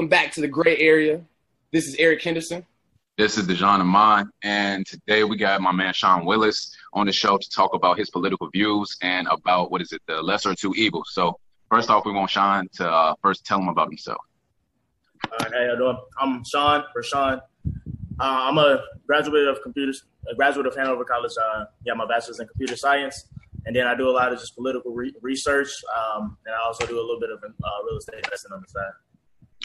welcome back to the gray area. This is Eric Henderson. This is Dejan Amon, and today we got my man Shaun Willis on the show to talk about his political views and about what is it, the lesser of two evils. So first off, we want Shaun to uh, first tell him about himself. All right, how y'all doing? I'm Shaun for Shaun. Uh, I'm a graduate of computers, a graduate of Hanover College. Uh, got my bachelor's in computer science, and then I do a lot of just political re- research, um, and I also do a little bit of uh, real estate investing on the side.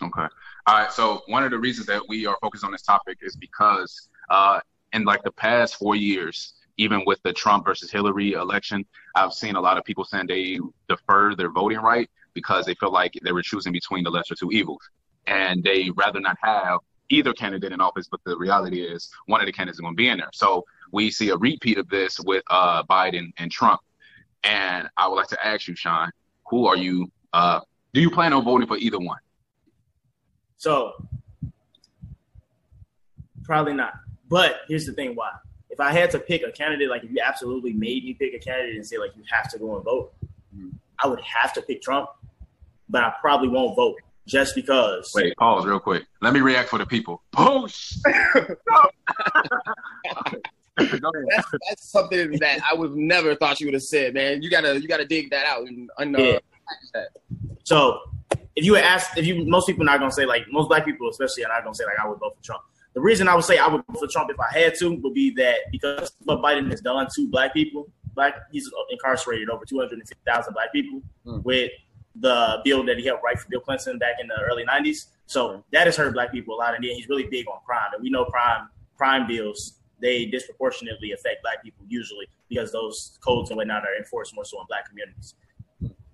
Okay. All right. So one of the reasons that we are focused on this topic is because uh, in like the past four years, even with the Trump versus Hillary election, I've seen a lot of people saying they defer their voting right because they feel like they were choosing between the lesser two evils, and they rather not have either candidate in office. But the reality is, one of the candidates is going to be in there. So we see a repeat of this with uh, Biden and Trump. And I would like to ask you, Shaun, who are you? Uh, do you plan on voting for either one? So probably not. But here's the thing: why? If I had to pick a candidate, like if you absolutely made me pick a candidate and say like you have to go and vote, mm-hmm. I would have to pick Trump. But I probably won't vote just because. Wait, pause real quick. Let me react for the people. Push. that's, that's, something that I would never thought you would have said, man. You gotta you gotta dig that out and, and uh, yeah. that. So if you ask, if you most people are not gonna say like most black people especially are not gonna say like I would vote for Trump. The reason I would say I would vote for Trump if I had to would be that because what Biden has done to black people, black he's incarcerated over two hundred and fifty thousand black people mm. with the bill that he helped write for Bill Clinton back in the early nineties. So that has hurt black people a lot, and then he's really big on crime. And we know crime crime bills they disproportionately affect black people usually because those codes and whatnot are enforced more so in black communities.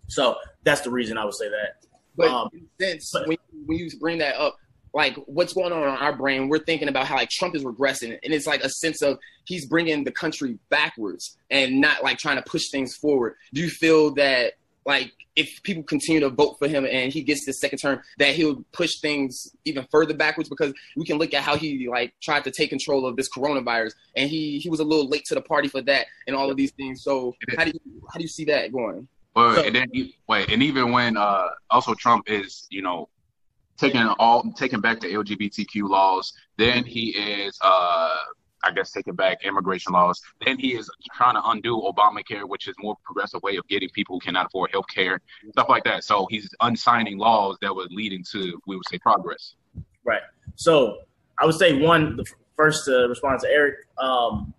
So that's the reason I would say that. But um, since when, when you bring that up, like what's going on in our brain, we're thinking about how like Trump is regressing, and it's like a sense of he's bringing the country backwards and not like trying to push things forward. Do you feel that like if people continue to vote for him and he gets this second term, that he'll push things even further backwards? Because we can look at how he like tried to take control of this coronavirus, and he he was a little late to the party for that, and all of these things. So how do you how do you see that going? Well, so, and then wait, and even when uh, also Trump is, you know, taking all taking back the LGBTQ laws, then he is, uh, I guess, taking back immigration laws. Then he is trying to undo Obamacare, which is more progressive way of getting people who cannot afford health care, stuff like that. So he's unsigning laws that were leading to, we would say, progress. Right. So I would say one, the first to respond to Eric, um,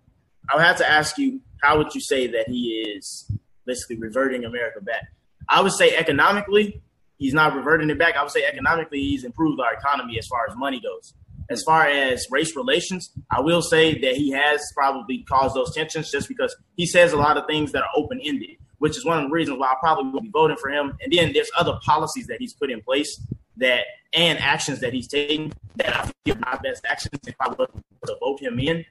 I would have to ask you, how would you say that he is basically reverting America back. I would say economically, he's not reverting it back. I would say economically, he's improved our economy as far as money goes. As far as race relations, I will say that he has probably caused those tensions just because he says a lot of things that are open ended, which is one of the reasons why I probably will be voting for him. And then there's other policies that he's put in place that and actions that he's taking that I feel are not best actions if I to vote him in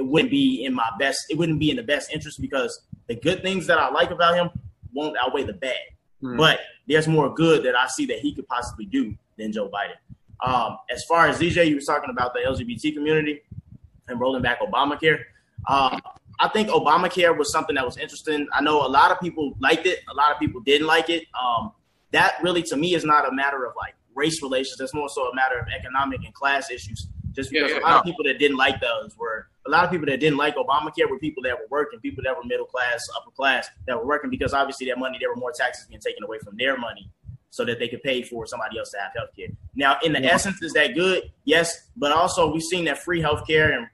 it wouldn't be in my best. It wouldn't be in the best interest because the good things that I like about him won't outweigh the bad. Mm. But there's more good that I see that he could possibly do than Joe Biden. Um, as far as DJ, you were talking about the LGBT community and rolling back Obamacare. Um, I think Obamacare was something that was interesting. I know a lot of people liked it, a lot of people didn't like it. Um, that really, to me, is not a matter of like race relations. It's more so a matter of economic and class issues. Just because yeah, yeah, a lot no. of people that didn't like those were a lot of people that didn't like Obamacare were people that were working, people that were middle class, upper class, that were working because obviously that money, there were more taxes being taken away from their money so that they could pay for somebody else to have health care. Now, in the yeah. essence, is that good? Yes, but also we've seen that free health care and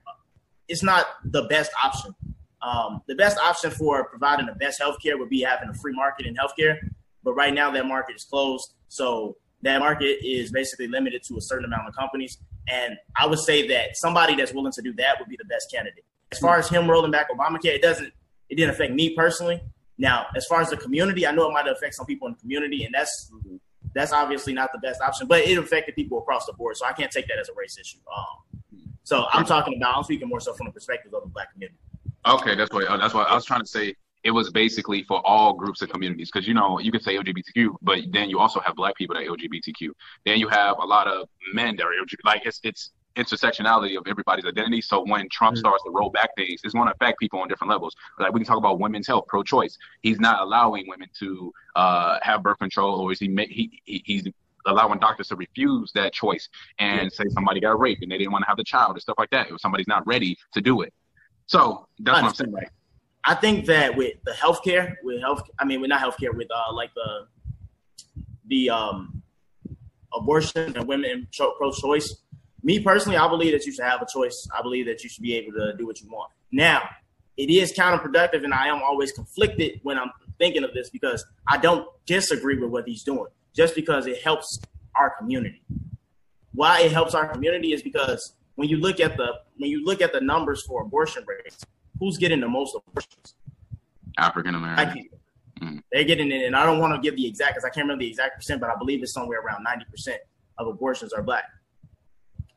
it's not the best option. Um, the best option for providing the best health care would be having a free market in healthcare, but right now that market is closed. So that market is basically limited to a certain amount of companies. And I would say that somebody that's willing to do that would be the best candidate. As far as him rolling back Obamacare, it doesn't it didn't affect me personally. Now, as far as the community, I know it might affect some people in the community, and that's that's obviously not the best option, but it affected people across the board. So I can't take that as a race issue. Um, so I'm talking about I'm speaking more so from the perspective of the black community. Okay, that's what that's what I was trying to say it was basically for all groups of communities because you know you could say LGBTQ, but then you also have black people that are LGBTQ. Then you have a lot of men that are LGBT. Like it's it's intersectionality of everybody's identity. So when Trump mm-hmm. starts to roll back things, it's going to affect people on different levels. Like we can talk about women's health, pro-choice. He's not allowing women to uh, have birth control, or is he, he, he he's allowing doctors to refuse that choice and say somebody got raped and they didn't want to have the child or stuff like that if somebody's not ready to do it. So that's what I'm saying. Like, I think that with the healthcare, with health, I mean, with not healthcare, with uh, like the the um, abortion and women pro-choice. Me personally, I believe that you should have a choice. I believe that you should be able to do what you want. Now, it is counterproductive, and I am always conflicted when I'm thinking of this because I don't disagree with what he's doing, just because it helps our community. Why it helps our community is because when you look at the when you look at the numbers for abortion rates, who's getting the most abortions? African American. Mm. They're getting it, and I don't want to give the exact because I can't remember the exact percent, but I believe it's somewhere around ninety percent of abortions are black.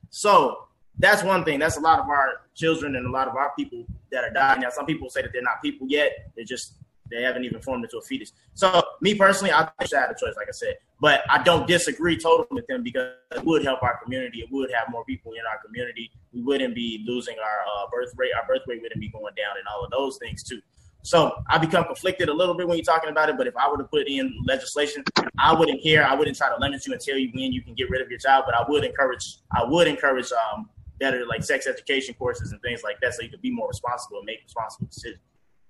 So that's one thing. That's a lot of our children and a lot of our people that are dying. Now, some people say that they're not people yet. They're just they haven't even formed into a fetus. So, me personally, I think had a choice, like I said, but I don't disagree totally with them because it would help our community. It would have more people in our community. We wouldn't be losing our uh, birth rate. Our birth rate wouldn't be going down, and all of those things too. So I become conflicted a little bit when you're talking about it. But if I were to put in legislation, I wouldn't care. I wouldn't try to limit you and tell you when you can get rid of your child. But I would encourage. I would encourage um, better like sex education courses and things like that, so you could be more responsible and make responsible decisions.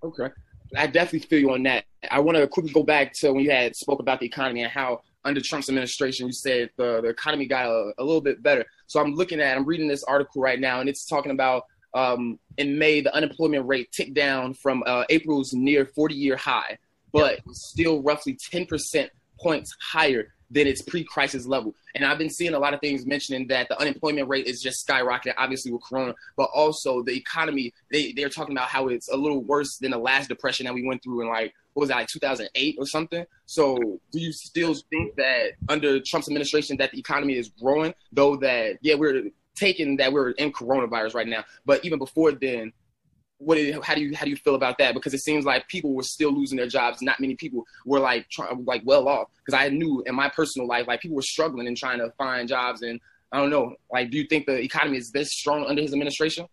Okay, I definitely feel you on that. I want to quickly go back to when you had spoke about the economy and how under Trump's administration, you said the, the economy got a, a little bit better. So I'm looking at, I'm reading this article right now, and it's talking about um, in May, the unemployment rate ticked down from uh, April's near 40 year high, but still roughly 10% points higher than its pre-crisis level. And I've been seeing a lot of things mentioning that the unemployment rate is just skyrocketing, obviously with Corona, but also the economy. They they're talking about how it's a little worse than the last depression that we went through in like what was that like 2008 or something. So do you still think that under Trump's administration that the economy is growing, though that yeah we're taking that we're in coronavirus right now, but even before then, what how do you how do you feel about that? Because it seems like people were still losing their jobs. Not many people were like try, like well off. Because I knew in my personal life, like people were struggling and trying to find jobs. And I don't know, like, do you think the economy is this strong under his administration?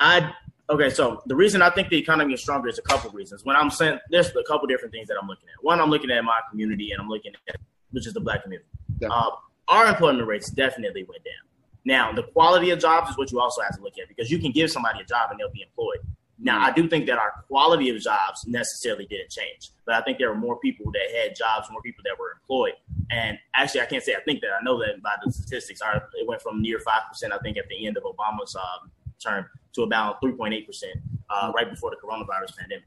I okay. So the reason I think the economy is stronger is a couple reasons. When I'm saying there's a couple different things that I'm looking at. One, I'm looking at my community, and I'm looking at which is the black community. Uh, our employment rates definitely went down. Now, the quality of jobs is what you also have to look at because you can give somebody a job and they'll be employed. Now, I do think that our quality of jobs necessarily didn't change, but I think there were more people that had jobs, more people that were employed. And actually, I can't say I think that. I know that by the statistics, our, it went from near 5%, I think, at the end of Obama's um, term to about 3.8% uh, right before the coronavirus pandemic.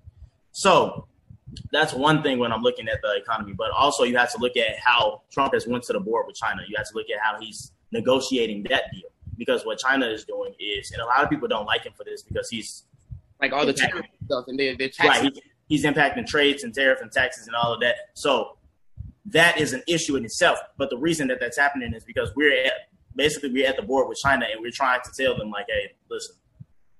So that's one thing when I'm looking at the economy, but also you have to look at how Trump has went to the board with China. You have to look at how he's negotiating that deal because what China is doing is, and a lot of people don't like him for this because he's like all the tariff stuff and they they're taxing. Right, he's impacting trades and tariff and taxes and all of that. So that is an issue in itself. But the reason that that's happening is because we're at basically we're at the board with China and we're trying to tell them like, hey, listen,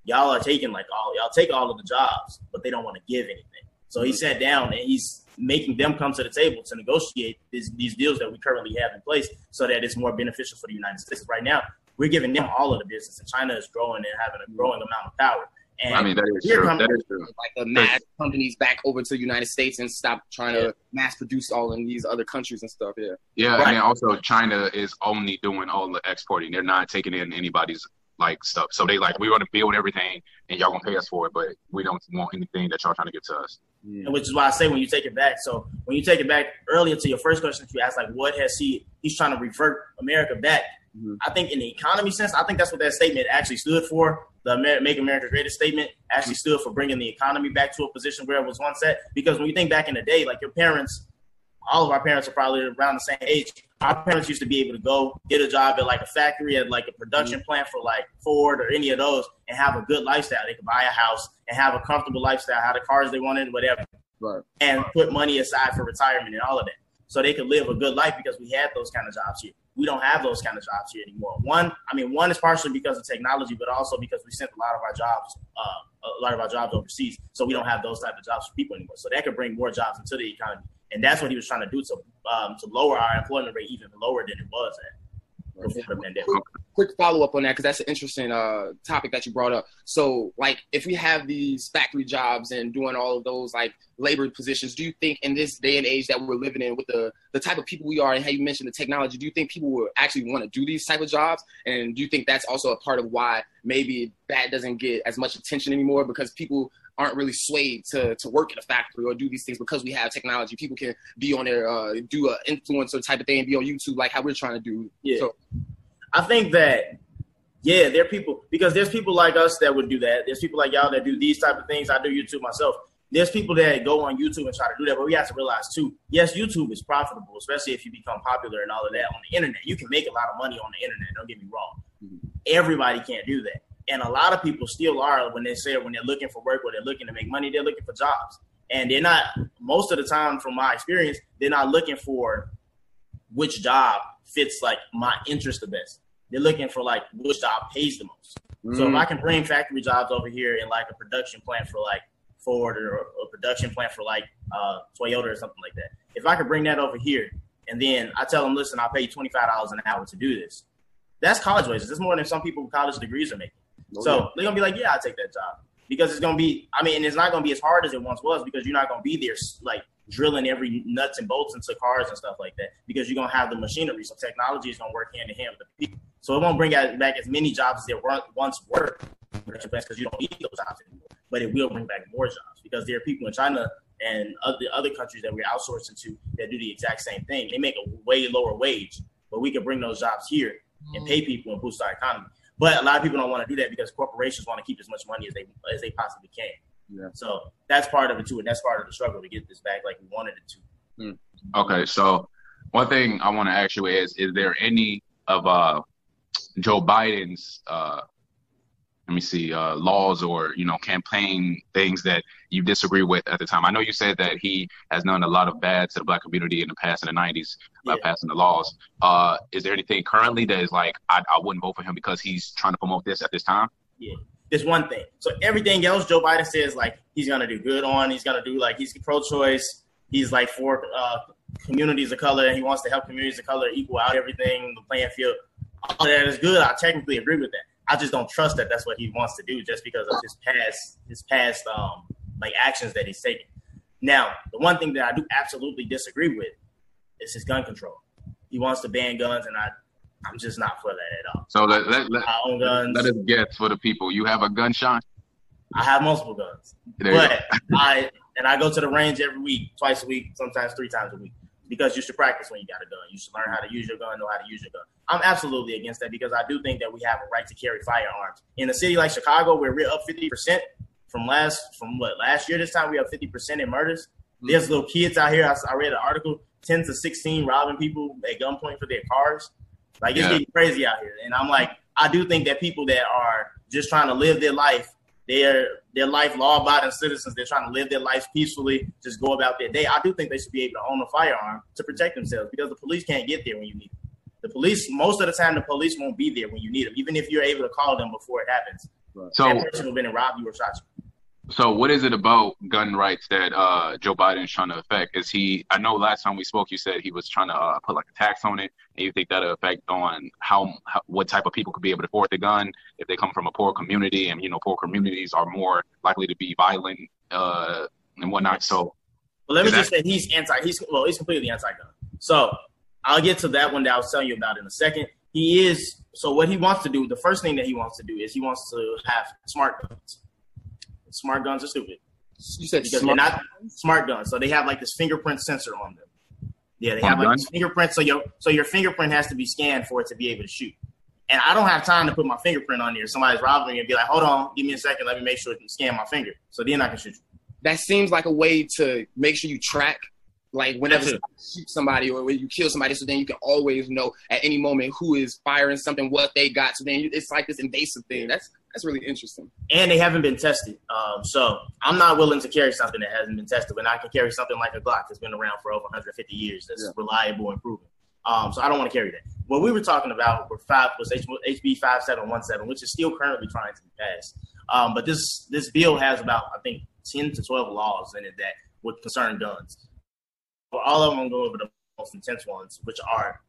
y'all are taking like all y'all take all of the jobs, but they don't want to give anything. So he mm-hmm. sat down and he's making them come to the table to negotiate these, these deals that we currently have in place so that it's more beneficial for the United States. Right now, we're giving them all of the business, and China is growing and having a growing amount of power. And I mean, that is true. That is true. Like the mass companies back over to the United States and stop trying yeah. to mass produce all in these other countries and stuff. Yeah. Yeah, right. and then also China is only doing all the exporting. They're not taking in anybody's like stuff. So they like we want to build everything, and y'all gonna pay us for it, but we don't want anything that y'all trying to give to us. And which is why I say when you take it back. So when you take it back earlier to your first question that you asked, like what has he? He's trying to revert America back. Mm-hmm. I think in the economy sense, I think that's what that statement actually stood for. The Make America Great statement actually stood for bringing the economy back to a position where it was once at. Because when you think back in the day, like your parents all of our parents are probably around the same age. Our parents used to be able to go get a job at like a factory, at like a production mm-hmm. plant for like Ford or any of those, and have a good lifestyle. They could buy a house and have a comfortable lifestyle, have the cars they wanted, whatever, right. and put money aside for retirement and all of that, so they could live a good life because we had those kind of jobs here. We don't have those kind of jobs here anymore. One, I mean, one is partially because of technology, but also because we sent a lot of our jobs, uh, a lot of our jobs overseas, so we don't have those type of jobs for people anymore. So that could bring more jobs into the economy and that's what he was trying to do to um, to lower our employment rate even lower than it was at before the pandemic. quick follow up on that because that's an interesting uh, topic that you brought up. So, like, if we have these factory jobs and doing all of those like labor positions, do you think in this day and age that we're living in, with the the type of people we are, and how you mentioned the technology, do you think people will actually want to do these type of jobs? And do you think that's also a part of why maybe that doesn't get as much attention anymore because people aren't really swayed to, to work in a factory or do these things because we have technology. People can be on there, uh, do an influencer type of thing and be on YouTube like how we're trying to do. Yeah. So I think that yeah, there are people because there's people like us that would do that. There's people like y'all that do these type of things. I do YouTube myself. There's people that go on YouTube and try to do that, but we have to realize too. Yes, YouTube is profitable, especially if you become popular and all of that on the internet. You can make a lot of money on the internet. Don't get me wrong. Mm-hmm. Everybody can't do that, and a lot of people still are when they say when they're looking for work or they're looking to make money. They're looking for jobs, and they're not. Most of the time, from my experience, they're not looking for which job fits like my interest the best. They're looking for like which job pays the most. Mm. So if I can bring factory jobs over here in like a production plant for like Ford or a production plant for like uh, Toyota or something like that, if I could bring that over here and then I tell them, listen, I'll pay you twenty five dollars an hour to do this. That's college wages. That's more than some people with college degrees are making. Oh, so yeah. they're gonna be like, yeah, I'll take that job because it's gonna be. I mean, it's not gonna be as hard as it once was because you're not gonna be there like drilling every nuts and bolts into cars and stuff like that because you're gonna have the machinery. So technology is gonna work hand in hand with the people. So it won't bring back as many jobs as there once were because you don't need those jobs anymore. But it will bring back more jobs because there are people in China and other other countries that we're outsourcing to that do the exact same thing. They make a way lower wage, but we can bring those jobs here and mm. pay people and boost our economy. But a lot of people don't want to do that because corporations want to keep as much money as they as they possibly can. Yeah. So that's part of it too, and that's part of the struggle to get this back like we wanted it to. Okay, so one thing I want to ask you is: Is there any of uh, Joe Biden's uh, let me see uh, laws or you know campaign things that you disagree with at the time? I know you said that he has done a lot of bad to the black community in the past in the '90s by yeah. passing the laws. Uh, is there anything currently that is like I, I wouldn't vote for him because he's trying to promote this at this time? Yeah this one thing. So everything else, Joe Biden says like he's gonna do good on. He's gonna do like he's pro-choice. He's like for uh, communities of color, and he wants to help communities of color equal out everything, the playing field. All that is good. I technically agree with that. I just don't trust that that's what he wants to do just because of his past his past um like actions that he's taken. Now, the one thing that I do absolutely disagree with is his gun control. He wants to ban guns, and I I'm just not for that at all. So let let, let, I own guns. let us guess for the people. You have a gun, Shaun? I have multiple guns, there but I and I go to the range every week, twice a week, sometimes three times a week, because you should practice when you got a gun. You should learn how to use your gun, know how to use your gun. I'm absolutely against that because I do think that we have a right to carry firearms in a city like Chicago, where we're up 50 percent from last from what last year. This time we have 50 percent in murders. Mm-hmm. There's little kids out here. I, I read an article, 10 to 16 robbing people at gunpoint for their cars. Like it's yeah. getting crazy out here. And I'm like, I do think that people that are just trying to live their life, they're their life law abiding citizens, they're trying to live their life peacefully, just go about their day. I do think they should be able to own a firearm to protect themselves because the police can't get there when you need them. The police, most of the time, the police won't be there when you need them, even if you're able to call them before it happens. Right. So that person will been and robbed you or shot you. So, what is it about gun rights that uh, Joe Biden is trying to affect? Is he? I know last time we spoke, you said he was trying to uh, put like a tax on it, and you think that'll affect on how, how, what type of people could be able to afford the gun if they come from a poor community, and you know, poor communities are more likely to be violent uh, and whatnot. So, well, let me just that- say he's anti. He's well, he's completely anti-gun. So, I'll get to that one that I was telling you about in a second. He is. So, what he wants to do, the first thing that he wants to do is he wants to have smart guns smart guns are stupid. You said because smart. they're not smart guns, so they have like this fingerprint sensor on them. Yeah, they have like this fingerprint, so your so your fingerprint has to be scanned for it to be able to shoot. And I don't have time to put my fingerprint on there. Somebody's robbing me and be like, "Hold on, give me a second, let me make sure to scan my finger." So then I can shoot you. That seems like a way to make sure you track like whenever you shoot somebody or when you kill somebody, so then you can always know at any moment who is firing something, what they got. So then it's like this invasive thing. That's that's really interesting. And they haven't been tested. Um, so I'm not willing to carry something that hasn't been tested. When I can carry something like a Glock that's been around for over 150 years, that's yeah. reliable and proven. Um, so I don't want to carry that. What we were talking about were five was HB 5717, which is still currently trying to be passed. Um, but this this bill has about I think 10 to 12 laws in it that would concern guns. But All of them go over the most intense ones, which are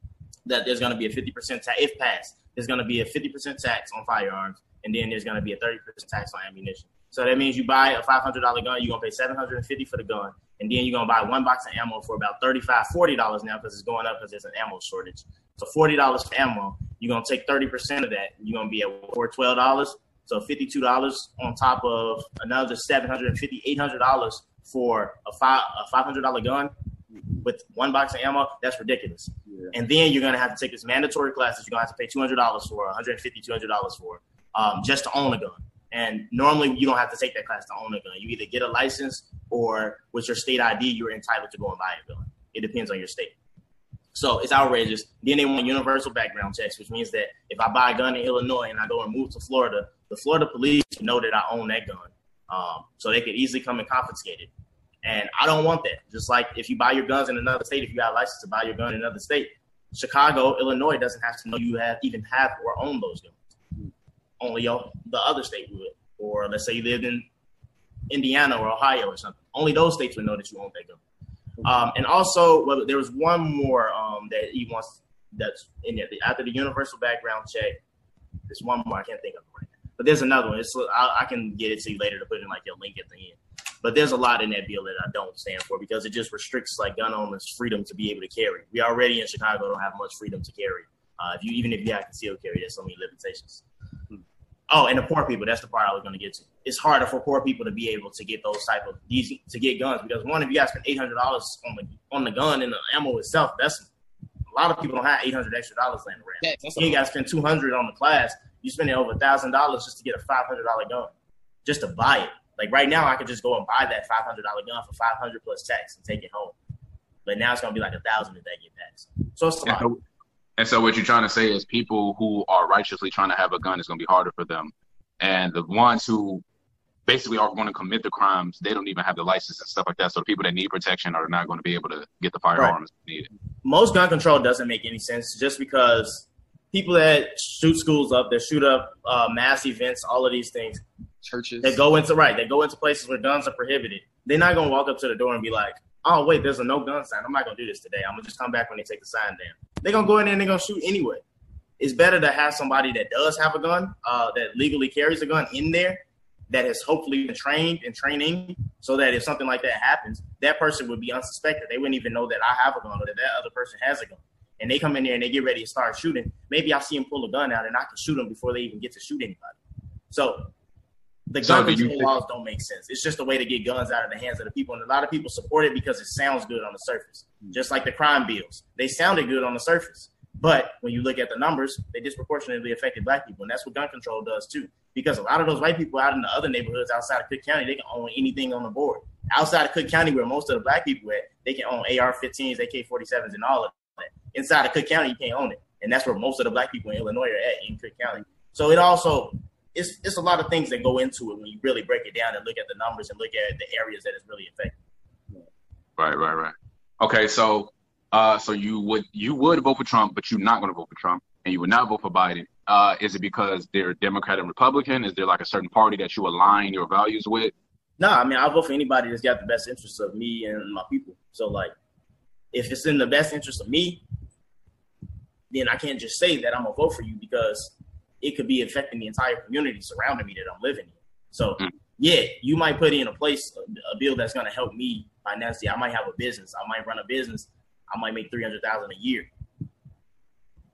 that there's going to be a 50% tax if passed. There's going to be a 50% tax on firearms, and then there's going to be a 30% tax on ammunition. So that means you buy a $500 gun, you're going to pay $750 for the gun, and then you're going to buy one box of ammo for about $35, $40 now because it's going up because there's an ammo shortage. So $40 for ammo, you're going to take 30% of that, you're going to be at $412. So $52 on top of another $750, $800 for a, five, a $500 gun with one box of ammo, that's ridiculous. Yeah. And then you're going to have to take this mandatory class that you're going to have to pay $200 for, $150, $200 for, um, just to own a gun. And normally you don't have to take that class to own a gun. You either get a license or with your state ID, you're entitled to go and buy a gun. It depends on your state. So it's outrageous. Then they want universal background checks, which means that if I buy a gun in Illinois and I go and move to Florida, the Florida police know that I own that gun. Um, so they could easily come and confiscate it. And I don't want that. Just like if you buy your guns in another state, if you got a license to buy your gun in another state, Chicago, Illinois doesn't have to know you have even have or own those guns only the other state would. Or let's say you lived in Indiana or Ohio or something. Only those states would know that you own that gun. Um, and also, well, there was one more um, that he wants that's in there. After the universal background check, there's one more I can't think of right now. But there's another one. It's, I, I can get it to you later to put in like your link at the end. But there's a lot in that bill that I don't stand for because it just restricts like gun owners' freedom to be able to carry. We already in Chicago don't have much freedom to carry. Uh, if you even if you have concealed carry, there's so many limitations. Oh, and the poor people. That's the part I was going to get to. It's harder for poor people to be able to get those type of these to get guns because one, if you guys spend eight hundred dollars on the on the gun and the ammo itself, that's a lot of people don't have eight hundred extra dollars laying around. Yeah, you got to spend two hundred on the class. You spending over a thousand dollars just to get a five hundred dollar gun, just to buy it. Like right now, I could just go and buy that five hundred dollar gun for five hundred plus tax and take it home. But now it's gonna be like a thousand if that get passed. So it's a lot. And so what you're trying to say is people who are righteously trying to have a gun is going to be harder for them, and the ones who basically are going to commit the crimes, they don't even have the license and stuff like that. So the people that need protection are not going to be able to get the firearms right. needed. Most gun control doesn't make any sense just because people that shoot schools up, that shoot up uh, mass events, all of these things, churches, they go into right, they go into places where guns are prohibited. They're not going to walk up to the door and be like, "Oh wait, there's a no gun sign. I'm not to do this today. I'm gonna just come back when they take the sign down." they're gonna go in there and they're gonna shoot anyway. It's better to have somebody that does have a gun, uh, that legally carries a gun in there, that has hopefully been trained and training, so that if something like that happens, that person would be unsuspected. They wouldn't even know that I have a gun or that that other person has a gun. And they come in there and they get ready to start shooting. Maybe I see them pull a gun out and I can shoot them before they even get to shoot anybody. So the gun so control laws don't make sense. It's just a way to get guns out of the hands of the people, and a lot of people support it because it sounds good on the surface. Hmm. Just like the crime bills, they sounded good on the surface, but when you look at the numbers, they disproportionately affected black people, and that's what gun control does too. Because a lot of those white people out in the other neighborhoods outside of Cook County, they can own anything on the board. Outside of Cook County, where most of the black people at, they can own AR-15s, AK-47s, and all of that. Inside of Cook County, you can't own it, and that's where most of the black people in Illinois are at in Cook County. So it also it's it's a lot of things that go into it when you really break it down and look at the numbers and look at the areas that it's really affecting. Right, right, right. Okay, so uh, so you would you would vote for Trump, but you're not going to vote for Trump, and you would not vote for Biden. Uh, is it because they're Democrat and Republican? Is there like a certain party that you align your values with? No, I mean I'll vote for anybody that's got the best interests of me and my people. So like, if it's in the best interest of me, then I can't just say that I'm gonna vote for you because it could be affecting the entire community surrounding me that I'm living in. So mm. yeah, you might put in a place a, bill that's going to help me financially. I might have a business. I might run a business. I might make three hundred thousand a year.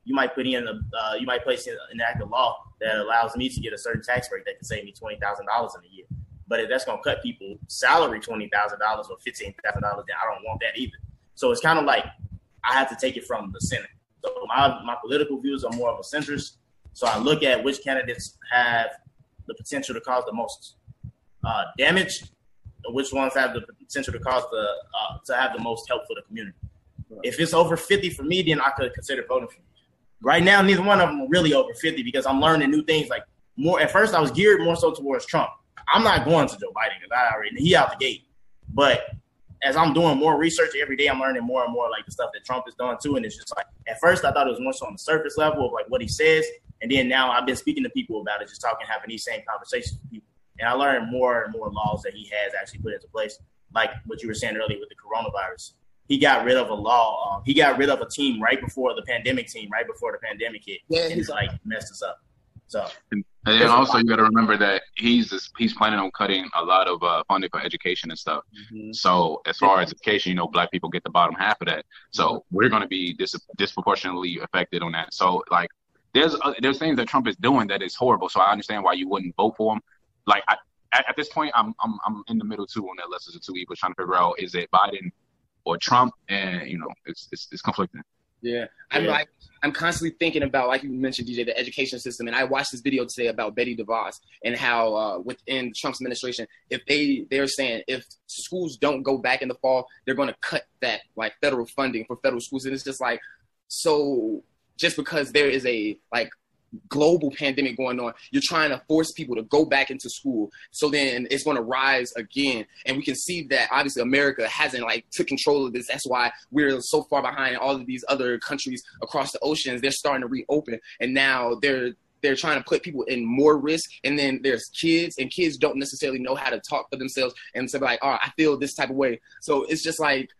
You might put in a uh, you might place in an act of law that allows me to get a certain tax break that can save me twenty thousand dollars in a year. But if that's going to cut people salary twenty thousand dollars or fifteen thousand dollars, then I don't want that either. So it's kind of like I have to take it from the center. So my my political views are more of a centrist so I look at which candidates have the potential to cause the most uh, damage, and which ones have the potential to cause the uh, to have the most help for the community. If it's over 50 for me, then I could consider voting for you. Right now, neither one of them are really over 50 because I'm learning new things. Like more at first, I was geared more so towards Trump. I'm not going to Joe Biden because I already he out the gate. But as I'm doing more research every day, I'm learning more and more like the stuff that Trump is doing too. And it's just like at first I thought it was more so on the surface level of like what he says, and then now I've been speaking to people about it, just talking, having these same conversations with people. And I learned more and more laws that he has actually put into place, like what you were saying earlier with the coronavirus. he got rid of a law. Um, he got rid of a team right before the pandemic team, right before the pandemic hit. Yeah, he's like messed us up. So and, and then also you got to remember that he's he's planning on cutting a lot of uh, funding for education and stuff. Mm-hmm. So as far as education, you know, black people get the bottom half of that. So we're going to be dis- disproportionately affected on that. So like there's uh, there's things that Trump is doing that is horrible. So I understand why you wouldn't vote for him. Like I, at, at, this point, I'm I'm I'm in the middle too on that list of two evils, trying to figure out is it Biden or Trump, and you know it's it's, it's conflicting. Yeah, I'm yeah. like I'm constantly thinking about, like you mentioned, DJ, the education system. And I watched this video today about Betsy DeVos and how uh, within Trump's administration, if they they're saying if schools don't go back in the fall, they're going to cut that like federal funding for federal schools. And it's just like so just because there is a like global pandemic going on, you're trying to force people to go back into school. So then it's going to rise again. And we can see that obviously America hasn't like took control of this. That's why we're so far behind all of these other countries across the oceans. They're starting to reopen and now they're they're trying to put people in more risk and then there's kids and kids don't necessarily know how to talk for themselves and say like oh i feel this type of way so it's just like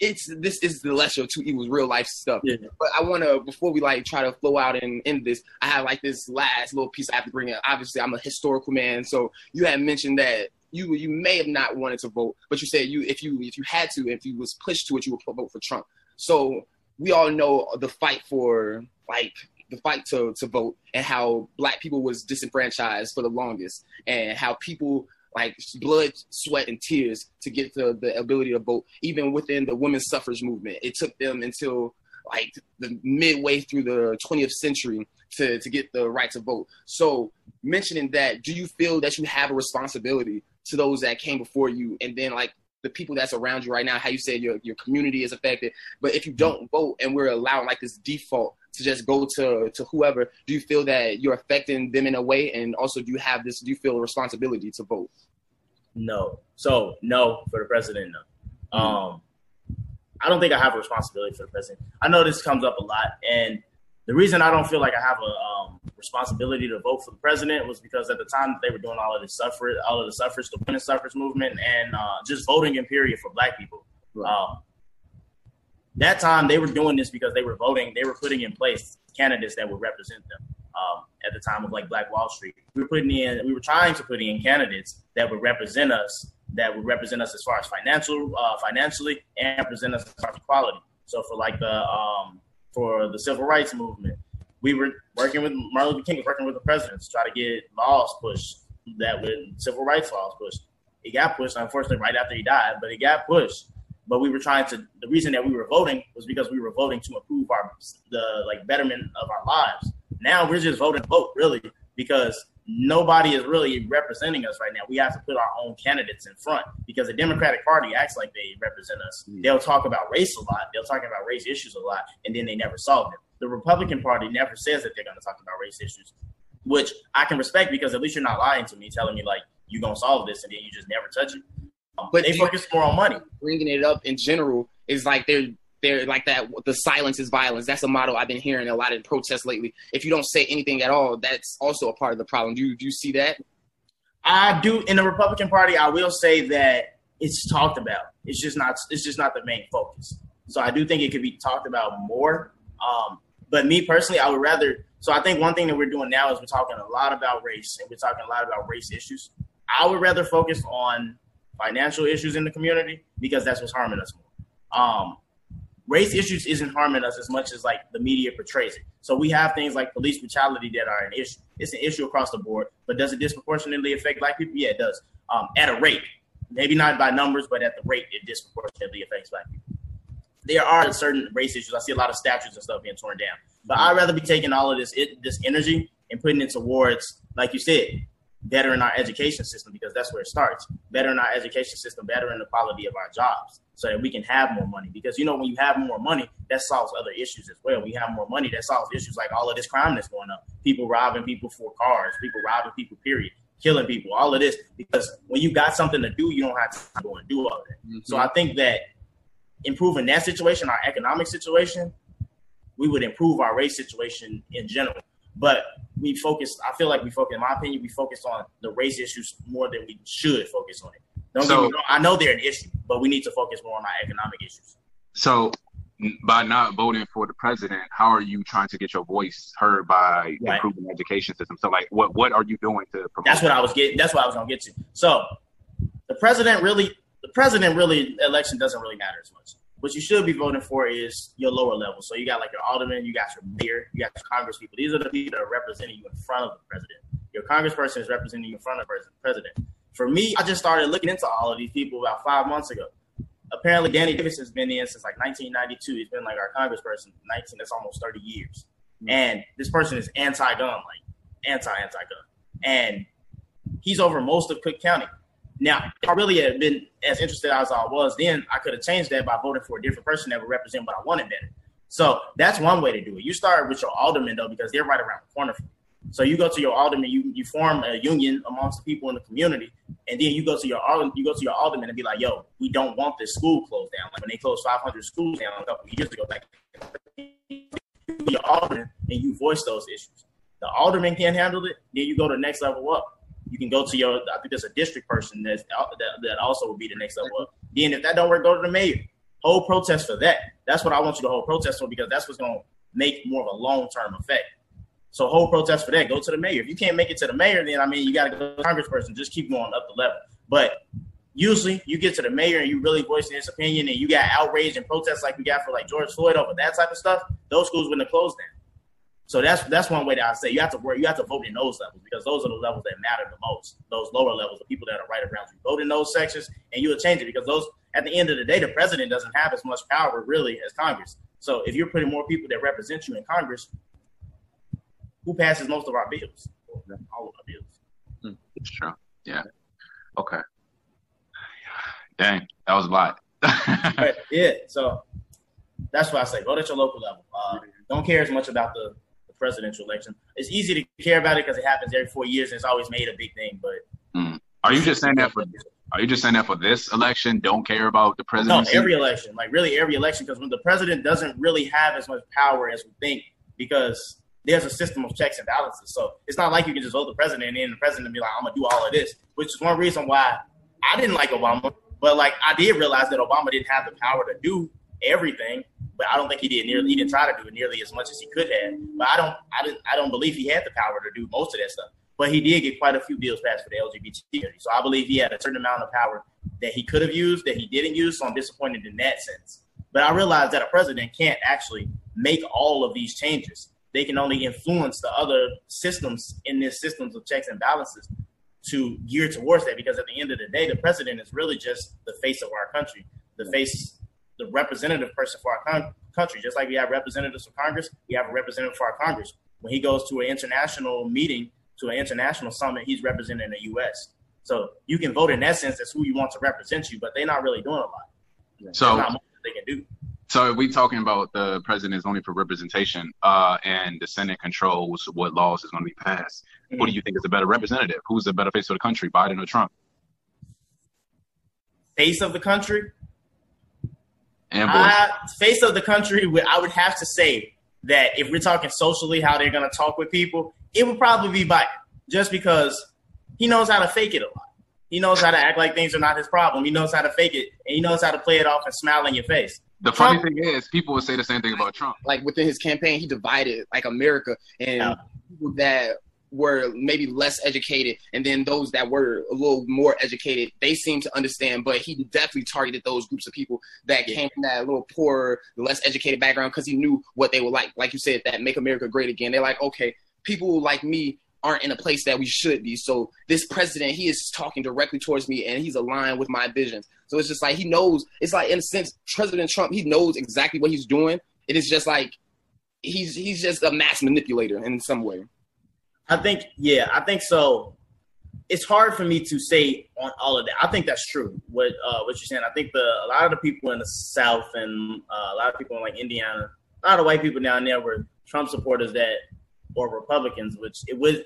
it's this is the lesser of two evils, real life stuff. Yeah. But I want to before we like try to flow out and end this, I have like this last little piece I have to bring in. Obviously, I'm a historical man, so you had mentioned that you you may have not wanted to vote, but you said you if you if you had to, if you was pushed to it, you would vote for Trump. So we all know the fight for like the fight to to vote and how black people was disenfranchised for the longest and how people like blood, sweat, and tears to get the, the ability to vote. Even within the women's suffrage movement, it took them until like the midway through the 20th century to, to get the right to vote. So, mentioning that, do you feel that you have a responsibility to those that came before you, and then like the people that's around you right now? How you said your your community is affected, but if you don't vote and we're allowing like this default to just go to to whoever, do you feel that you're affecting them in a way? And also, do you have this? Do you feel a responsibility to vote? No. So no for the president. No. Um, I don't think I have a responsibility for the president. I know this comes up a lot, and the reason I don't feel like I have a um, responsibility to vote for the president was because at the time they were doing all of this suffrage, all of the suffrage, the women's suffrage movement, and uh, just voting in period for Black people. Right. Um, that time they were doing this because they were voting, they were putting in place candidates that would represent them. Um, at the time of like Black Wall Street, we were putting in, we were trying to put in candidates that would represent us, that would represent us as far as financial, uh, financially, and represent us as far as equality. So for like the um, for the civil rights movement, we were working with Martin Luther King, working with the president to try to get laws pushed that would civil rights laws pushed. It got pushed, unfortunately, right after he died, but it got pushed but we were trying to the reason that we were voting was because we were voting to improve our the like betterment of our lives. Now we're just voting to vote really because nobody is really representing us right now. We have to put our own candidates in front because the democratic party acts like they represent us. Mm. they'll talk about race a lot. They'll talk about race issues a lot and then they never solve them the republican party never says that they're going to talk about race issues which i can respect because at least you're not lying to me telling me like you're going to solve this and then you just never touch it but they focus more on money. Bringing it up in general is like they're they're like that. The silence is violence. That's a motto I've been hearing a lot in protests lately. If you don't say anything at all, that's also a part of the problem. Do you do you see that? I do. In the Republican Party, I will say that it's talked about. It's just not. It's just not the main focus. So I do think it could be talked about more. Um, but me personally, I would rather. So I think one thing that we're doing now is we're talking a lot about race and we're talking a lot about race issues. I would rather focus on financial issues in the community because that's what's harming us more. Um, race issues isn't harming us as much as like the media portrays it. So we have things like police brutality that are an issue. It's an issue across the board, but does it disproportionately affect black people? Yeah, it does. Um, at a rate, maybe not by numbers, but at the rate it disproportionately affects black people. There are certain race issues. I see a lot of statues and stuff being torn down, but I'd rather be taking all of this it, this energy and putting it towards, like you said, better in our education system because that's where it starts. Better in our education system, better in the quality of our jobs so that we can have more money. Because you know, when you have more money, that solves other issues as well. We have more money that solves issues like all of this crime that's going up. People robbing people for cars, people robbing people, period. Killing people, all of this. Because when you got something to do, you don't have to go and do all of that. Mm-hmm. So I think that improving that situation, our economic situation, we would improve our race situation in general. But we focus. I feel like we focus. In my opinion, we focus on the race issues more than we should focus on it. Don't so, get me wrong. I know they're an issue, but we need to focus more on our economic issues. So, by not voting for the president, how are you trying to get your voice heard by right. improving the education system? So, like, what what are you doing to promote? That's what I was getting. That's what I was gonna get to. So, the president really, the president really, election doesn't really matter as much. What you should be voting for is your lower level. So you got like your alderman, you got your mayor, you got your congress people. These are the people that are representing you in front of the president. Your congressperson is representing you in front of the president. For me, I just started looking into all of these people about five months ago. Apparently, Danny Davis has been in since like 1992. He's been like our congressperson 19. That's almost 30 years. Mm-hmm. And this person is anti-gun, like anti anti-gun, and he's over most of Cook County. Now, if I really had been as interested as I was then, I could have changed that by voting for a different person that would represent what I wanted better. So that's one way to do it. You start with your alderman though, because they're right around the corner from you. So you go to your alderman, you you form a union amongst the people in the community, and then you go to your you go to your alderman and be like, "Yo, we don't want this school closed down." Like when they closed 500 schools down a couple years ago, like your alderman and you voice those issues. The alderman can't handle it. Then you go to the next level up. You can go to your I think there's a district person that's uh, that, that also would be the next level up. Then if that don't work, go to the mayor. Hold protest for that. That's what I want you to hold protest for because that's what's going to make more of a long term effect. So hold protest for that. Go to the mayor. If you can't make it to the mayor, then I mean you got to go to congressperson. Just keep going up the level. But usually you get to the mayor and you really voice his opinion and you got outrage and protests like we got for like George Floyd over that type of stuff, those schools wouldn't have closed down. So that's that's one way that I say you have to work, you have to vote in those levels because those are the levels that matter the most. Those lower levels, the people that are right around you, vote in those sections and you will change it because those at the end of the day, the president doesn't have as much power really as Congress. So if you're putting more people that represent you in Congress, who passes most of our bills? All of our bills. Hmm, true. Yeah. Okay. Dang, that was a lot. yeah. So that's why I say vote at your local level. Uh, don't care as much about the, presidential election. It's easy to care about it because it happens every four years and it's always made a big thing. But mm. are you just saying that for? Are you just saying that for this election? Don't care about the president? No, every election, like really every election, because when the president doesn't really have as much power as we think, because there's a system of checks and balances. So it's not like you can just vote the president and then the president be like, I'm gonna do all of this, which is one reason why I didn't like Obama. But like I did realize that Obama didn't have the power to do everything, but I don't think he did nearly he didn't try to do it nearly as much as he could have. But I don't I didn't I don't believe he had the power to do most of that stuff. But he did get quite a few bills passed for the LGBT community. So I believe he had a certain amount of power that he could have used that he didn't use. So I'm disappointed in that sense. But I realized that a president can't actually make all of these changes they can only influence the other systems in this systems of checks and balances to gear towards that because at the end of the day the president is really just the face of our country the face the representative person for our con- country just like we have representatives for congress we have a representative for our congress when he goes to an international meeting to an international summit he's representing the us so you can vote in that sense as who you want to represent you but they're not really doing a lot so they can do so we talking about the president is only for representation, uh, and the Senate controls what laws is going to be passed. Mm-hmm. Who do you think is a better representative? Who's the better face of the country, Biden or Trump? Face of the country. And uh, face of the country. I would have to say that if we're talking socially, how they're going to talk with people, it would probably be Biden, just because he knows how to fake it a lot. He knows how to act like things are not his problem. He knows how to fake it, and he knows how to play it off and smile in your face. The Trump, funny thing is, people would say the same thing about Trump. Like within his campaign, he divided like America and yeah. people that were maybe less educated, and then those that were a little more educated, they seemed to understand. But he definitely targeted those groups of people that yeah. came from that little poorer, less educated background because he knew what they were like. Like you said, that make America great again. They're like, okay, people like me aren't in a place that we should be. So this president, he is talking directly towards me and he's aligned with my visions. So it's just like he knows. It's like in a sense, President Trump, he knows exactly what he's doing. It is just like he's he's just a mass manipulator in some way. I think, yeah, I think so. It's hard for me to say on all of that. I think that's true. What uh, what you're saying. I think the a lot of the people in the South and uh, a lot of people in like Indiana, a lot of white people down there were Trump supporters that or Republicans, which it was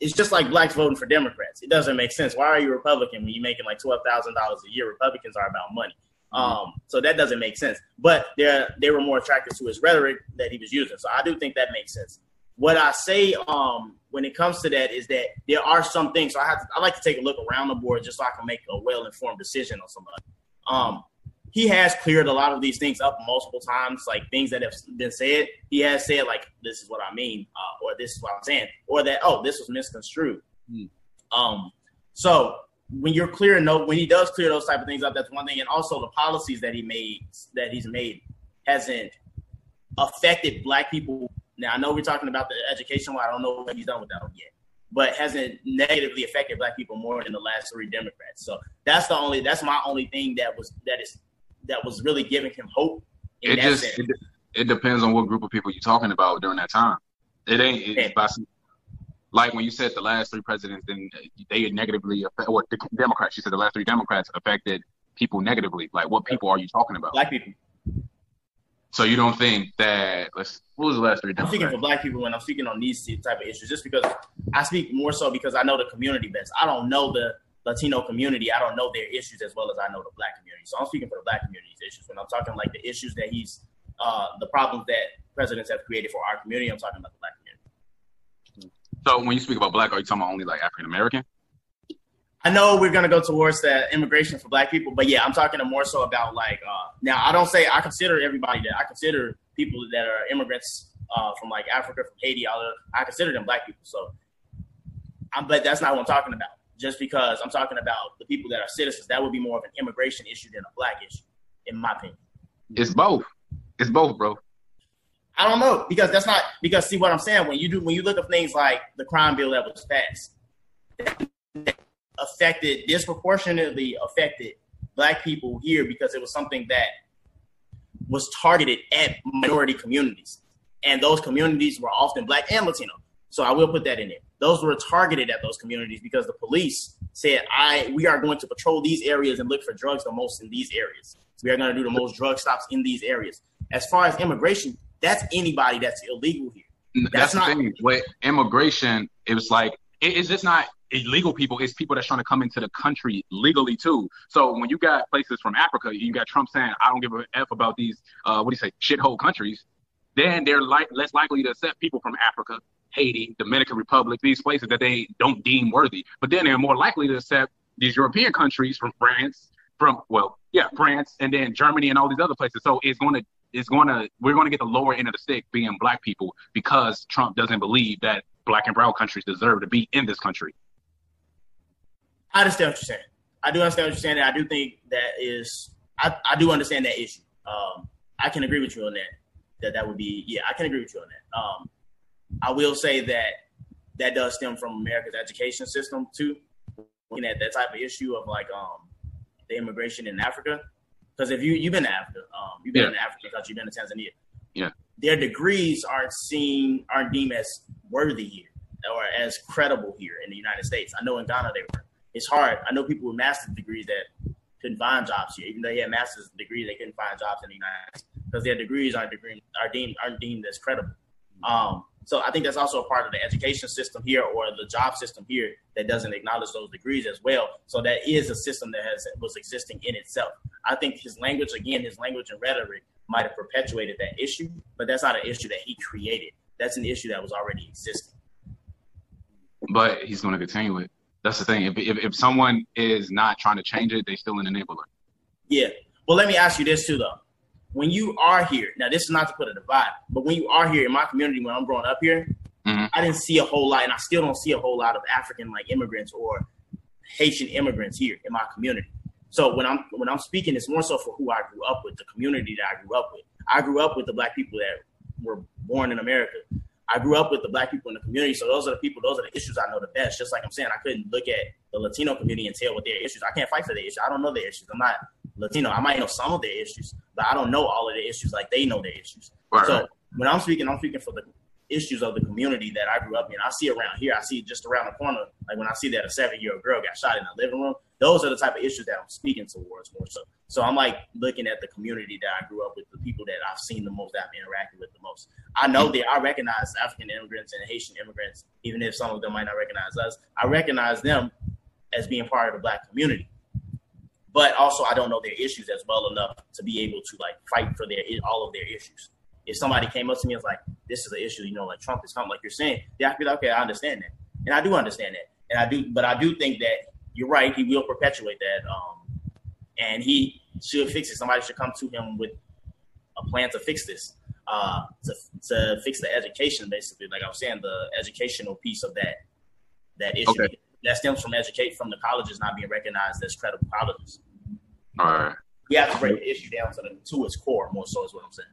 it's just like blacks voting for Democrats. It doesn't make sense. Why are you Republican when you're making like twelve thousand dollars a year? Republicans are about money. Mm-hmm. Um, so that doesn't make sense. But they they were more attracted to his rhetoric that he was using. So I do think that makes sense. What I say um, when it comes to that is that there are some things. So I have to, I like to take a look around the board just so I can make a well informed decision on somebody. Um, he has cleared a lot of these things up multiple times, like things that have been said. He has said like, "This is what I mean," uh, or "This is what I'm saying," or that, "Oh, this was misconstrued." Mm. Um, so when you're clearing no, when he does clear those type of things up, that's one thing. And also the policies that he made that he's made hasn't affected black people. Now I know we're talking about the education. I don't know what he's done with that yet, but hasn't negatively affected black people more than the last three Democrats. So that's the only that's my only thing that was that is that was really giving him hope. it just it, it, depends on what group of people you're talking about during that time. It ain't it's by like when you said the last three presidents, then they negatively affect, or the Democrats. You said the last three Democrats affected people negatively. Like, what people are you talking about? Black people. So you don't think that? Let's. What was the last three? I'm speaking for black people when I'm speaking on these type of issues, just because I speak more so because I know the community best. I don't know the Latino community. I don't know their issues as well as I know the black community. So I'm speaking for the black community's issues. When I'm talking like the issues that he's, uh, the problems that presidents have created for our community, I'm talking about the black community. So when you speak about black, are you talking about only like African American? I know we're gonna go towards that immigration for black people, but yeah, I'm talking more so about like uh, now. I don't say I consider everybody that I consider people that are immigrants uh, from like Africa, from Haiti, all of, I consider them black people. So, I'm, but that's not what I'm talking about. Just because I'm talking about the people that are citizens, that would be more of an immigration issue than a black issue, in my opinion. It's both. It's both, bro. I don't know because that's not because see what I'm saying when you do when you look at things like the crime bill that was passed affected disproportionately affected black people here because it was something that was targeted at minority communities. And those communities were often black and latino. So i will put that in there. Those were targeted at those communities because the police said i we are going to patrol these areas and look for drugs the most in these areas. We are going to do the most drug stops in these areas. As far as immigration that's anybody that's illegal here. Mm, that's, that's not, the thing. With immigration, it was like it, it's just not illegal people. It's people that's trying to come into the country legally too. So when you got places from Africa, you got Trump saying, "I don't give a f about these uh, what do you say shithole countries." Then they're like less likely to accept people from Africa, Haiti, Dominican Republic, these places that they don't deem worthy. But then they're more likely to accept these European countries from France, from well, yeah, France, and then Germany and all these other places. So it's going to is going to we're going to get the lower end of the stick being black people because Trump doesn't believe that black and brown countries deserve to be in this country. I understand what you're saying. I do understand what you're saying. I do think that is I, I do understand that issue. Um, I can agree with you on that. That that would be yeah, I can agree with you on that. Um, I will say that that does stem from America's education system too. Looking at that type of issue of like um, the immigration in Africa, because if you you've been to Africa, um, you've been yeah. in Africa country, you've been to Tanzania. Yeah. Their degrees aren't seen, aren't deemed as worthy here or as credible here in the United States. I know in Ghana they were. It's hard. I know people with master's degrees that couldn't find jobs here, even though they had master's degrees, they couldn't find jobs in the United States because their degrees aren't degree, are deemed aren't deemed as credible. Um, so I think that's also a part of the education system here or the job system here that doesn't acknowledge those degrees as well. So that is a system that has was existing in itself. I think his language, again, his language and rhetoric might have perpetuated that issue, but that's not an issue that he created. That's an issue that was already existing. But he's going to continue it. That's the thing. If, if, if someone is not trying to change it, they still an enabler. Yeah. Well, let me ask you this too, though when you are here, now this is not to put a divide, but when you are here in my community, when I'm growing up here, mm-hmm. I didn't see a whole lot, and I still don't see a whole lot of African like immigrants or Haitian immigrants here in my community. So when I'm when I'm speaking, it's more so for who I grew up with, the community that I grew up with. I grew up with the black people that were born in America. I grew up with the black people in the community, so those are the people, those are the issues I know the best. Just like I'm saying, I couldn't look at the Latino community and tell what their issues. I can't fight for their issues. I don't know their issues. I'm not Latino. I might know some of their issues, but I don't know all of their issues like they know their issues. Right. So when I'm speaking, I'm speaking for the issues of the community that I grew up in. I see around here. I see just around the corner. Like when I see that a seven year old girl got shot in the living room. Those are the type of issues that I'm speaking towards more so. So I'm like looking at the community that I grew up with, the people that I've seen the most, that I've interacted with the most. I know that I recognize African immigrants and Haitian immigrants, even if some of them might not recognize us. I recognize them as being part of the black community but also I don't know their issues as well enough to be able to like fight for their all of their issues. If somebody came up to me and was like, this is an issue, you know, like Trump is coming, like you're saying, yeah, I feel like, okay, I understand that, and I do understand that, and I do, but I do think that you're right. He will perpetuate that, um, and he should fix it. Somebody should come to him with a plan to fix this, uh, to to fix the education, basically. Like I was saying, the educational piece of that that issue Okay. that stems from educate from the colleges not being recognized as credible colleges. All right. We have to break the issue down to the to its core more so is what I'm saying.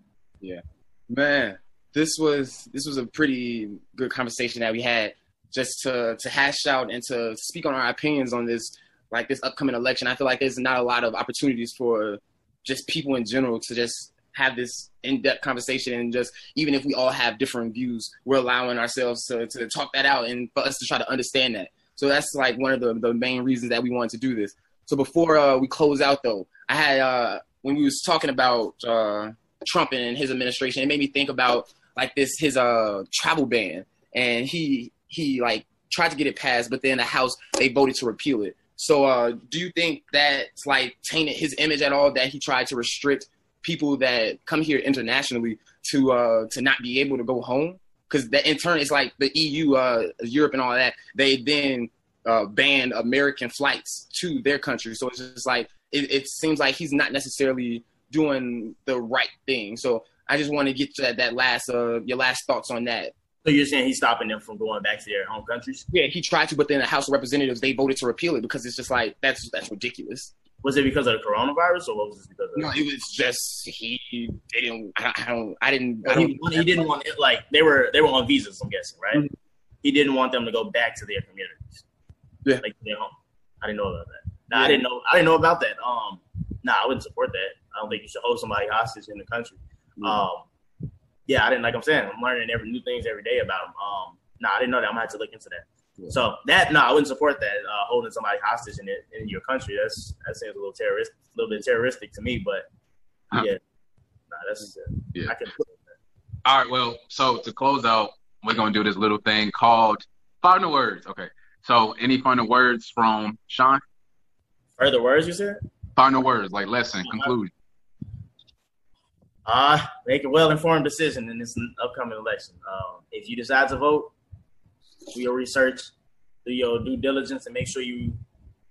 Man, this was this was a pretty good conversation that we had just to to hash out and to speak on our opinions on this like this upcoming election. I feel like there's not a lot of opportunities for just people in general to just have this in-depth conversation and just even if we all have different views, we're allowing ourselves to, to talk that out and for us to try to understand that. So that's like one of the, the main reasons that we wanted to do this. So before uh, we close out though, I had uh, when we was talking about uh, Trump and his administration, it made me think about like this his uh travel ban, and he he like tried to get it passed, but then the House they voted to repeal it. So uh, do you think that's like tainted his image at all that he tried to restrict people that come here internationally to uh to not be able to go home? Because that in turn it's like the EU, uh, Europe, and all that. They then uh, banned American flights to their country. So it's just like it, it seems like he's not necessarily doing the right thing. So I just want to get to that, that last uh your last thoughts on that. So you're saying he's stopping them from going back to their home countries? Yeah, he tried to, but then the House of Representatives they voted to repeal it because it's just like that's that's ridiculous. Was it because of the coronavirus, or what was it because of? No, it was just he didn't. I don't. I, don't, I didn't. I he, don't he didn't want it, like they were they were on visas. I'm guessing, right? Mhm. He didn't want them to go back to their communities. Yeah. like their home. I didn't know about that. Nah, I didn't know. I didn't know about that. Um, nah, I wouldn't support that. I don't think you should hold somebody hostage in the country. Um, yeah, I didn't like. I'm saying I'm learning every new things every day about them. Um, nah, I didn't know that. I'm gonna have to look into that. Yeah. So that no, I wouldn't support that. Uh, holding somebody hostage in it in your country. That's that seems a little terrorist, a little bit terroristic to me. But Huh. yeah, nah, that's Yeah. I can. All right. Well, so to close out, we're gonna do this little thing called final words. Okay. So any final words from Shaun? Further words, you said? Final words, like lesson, conclusion. Uh, make a well informed decision in this upcoming election. Um, if you decide to vote, do your research, do your due diligence, and make sure you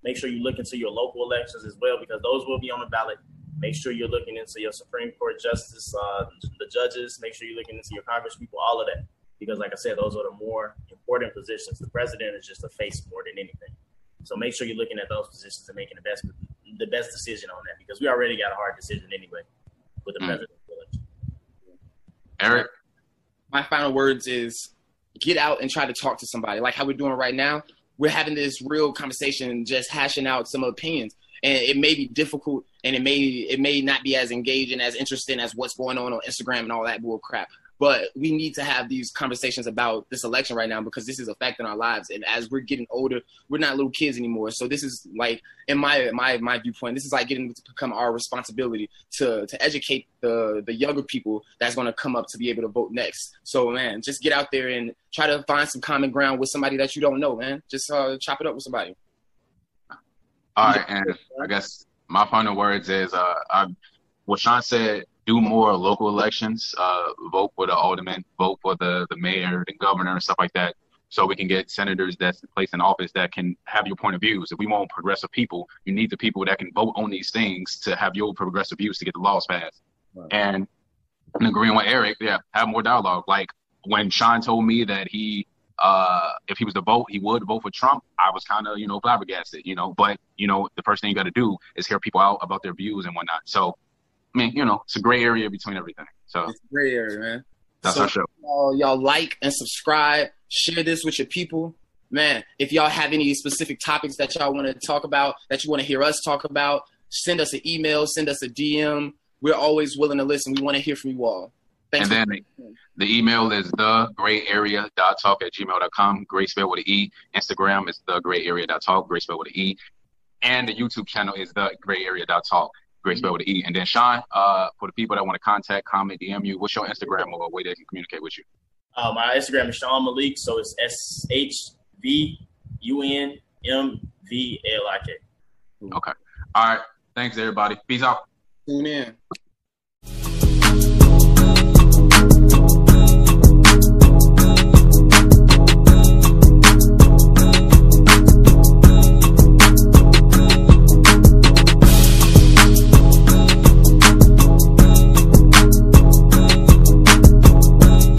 make sure you look into your local elections as well because those will be on the ballot. Make sure you're looking into your Supreme Court justice, uh, the judges. Make sure you're looking into your Congress people, all of that. Because, like I said, those are the more important positions. The president is just a face more than anything. So make sure you're looking at those positions and making the best the best decision on that because we already got a hard decision anyway with the Mm. president. Eric. my final words is get out and try to talk to somebody like how we're doing right now we're having this real conversation and just hashing out some opinions and it may be difficult and it may it may not be as engaging as interesting as what's going on on instagram and all that bull crap but we need to have these conversations about this election right now because this is affecting our lives and as we're getting older we're not little kids anymore so this is like in my my my viewpoint this is like getting to become our responsibility to to educate the the younger people that's going to come up to be able to vote next. So man, just get out there and try to find some common ground with somebody that you don't know, man. Just uh, chop it up with somebody. All right, and I guess my final words is uh, I, what Shaun said: do more local elections, uh, vote for the alderman, vote for the the mayor, the governor, and stuff like that, so we can get senators that's placed in office that can have your point of views. If we want progressive people, you need the people that can vote on these things to have your progressive views to get the laws passed. Right. And and agreeing with Eric, yeah, have more dialogue. Like when Shaun told me that he uh, if he was to vote, he would vote for Trump. I was kind of, you know, flabbergasted, you know. But you know, the first thing you got to do is hear people out about their views and whatnot. So, I mean, you know, it's a gray area between everything. So It's a great area, man. that's So- our show. Y'all, y'all like and subscribe. Share this with your people. Man, if y'all have any specific topics that y'all want to talk about, that you want to hear us talk about, send us an email, send us a DM. We're always willing to listen. We want to hear from you all. Thanks. And then the email is the gray area dot talk at gmail.com. Gray spell with an E. Instagram is the gray area dot talk. Gray spell with an E. And the YouTube channel is the gray area dot talk. Gray spell with an E. And then Shaun, uh, for the people that want to contact, comment, DM you, what's your Instagram or a way they can communicate with you? Uh, my Instagram is Shaun Malik, so it's S H V U N M V L I K. Okay. All right. Thanks everybody. Peace out. tune in.